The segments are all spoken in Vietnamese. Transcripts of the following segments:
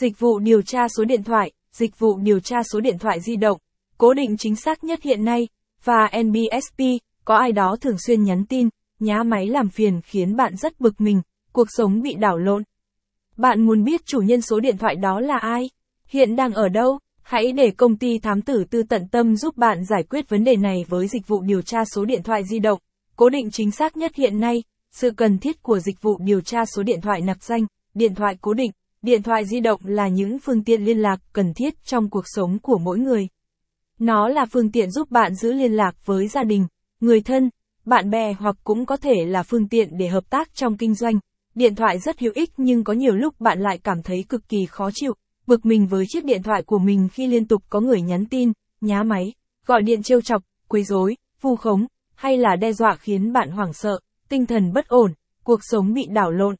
Dịch vụ điều tra số điện thoại, dịch vụ điều tra số điện thoại di động, cố định chính xác nhất hiện nay, và NBSP, có ai đó thường xuyên nhắn tin, nhá máy làm phiền khiến bạn rất bực mình, cuộc sống bị đảo lộn. Bạn muốn biết chủ nhân số điện thoại đó là ai? Hiện đang ở đâu? Hãy để công ty thám tử tư tận tâm giúp bạn giải quyết vấn đề này với dịch vụ điều tra số điện thoại di động, cố định chính xác nhất hiện nay, sự cần thiết của dịch vụ điều tra số điện thoại nặc danh, điện thoại cố định, điện thoại di động là những phương tiện liên lạc cần thiết trong cuộc sống của mỗi người. Nó là phương tiện giúp bạn giữ liên lạc với gia đình, người thân, bạn bè hoặc cũng có thể là phương tiện để hợp tác trong kinh doanh. Điện thoại rất hữu ích nhưng có nhiều lúc bạn lại cảm thấy cực kỳ khó chịu, bực mình với chiếc điện thoại của mình khi liên tục có người nhắn tin, nhá máy, gọi điện trêu chọc, quấy rối, vu khống, hay là đe dọa khiến bạn hoảng sợ, tinh thần bất ổn, cuộc sống bị đảo lộn.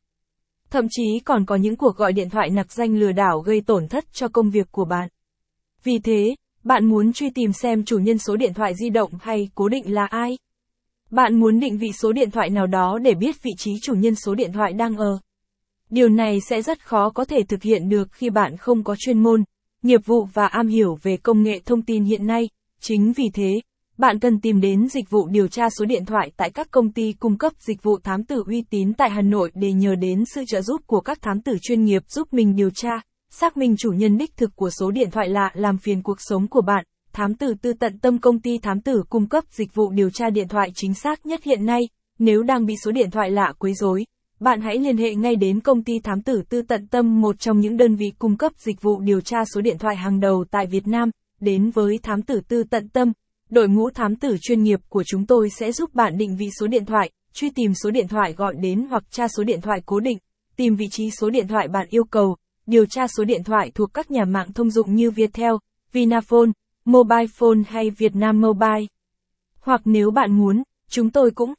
Thậm chí còn có những cuộc gọi điện thoại nặc danh lừa đảo gây tổn thất cho công việc của bạn. Vì thế, bạn muốn truy tìm xem chủ nhân số điện thoại di động hay cố định là ai? Bạn muốn định vị số điện thoại nào đó để biết vị trí chủ nhân số điện thoại đang ở. Điều này sẽ rất khó có thể thực hiện được khi bạn không có chuyên môn, nghiệp vụ và am hiểu về công nghệ thông tin hiện nay. Chính vì thế, bạn cần tìm đến dịch vụ điều tra số điện thoại tại các công ty cung cấp dịch vụ thám tử uy tín tại Hà Nội để nhờ đến sự trợ giúp của các thám tử chuyên nghiệp giúp mình điều tra, xác minh chủ nhân đích thực của số điện thoại lạ làm phiền cuộc sống của bạn. Thám tử tư tận tâm công ty thám tử cung cấp dịch vụ điều tra điện thoại chính xác nhất hiện nay. Nếu đang bị số điện thoại lạ quấy rối, bạn hãy liên hệ ngay đến công ty thám tử tư tận tâm một trong những đơn vị cung cấp dịch vụ điều tra số điện thoại hàng đầu tại Việt Nam. Đến với thám tử tư tận tâm, đội ngũ thám tử chuyên nghiệp của chúng tôi sẽ giúp bạn định vị số điện thoại, truy tìm số điện thoại gọi đến hoặc tra số điện thoại cố định, tìm vị trí số điện thoại bạn yêu cầu, điều tra số điện thoại thuộc các nhà mạng thông dụng như Viettel, Vinaphone, Mobile Phone hay Vietnam Mobile. Hoặc nếu bạn muốn, chúng tôi cũng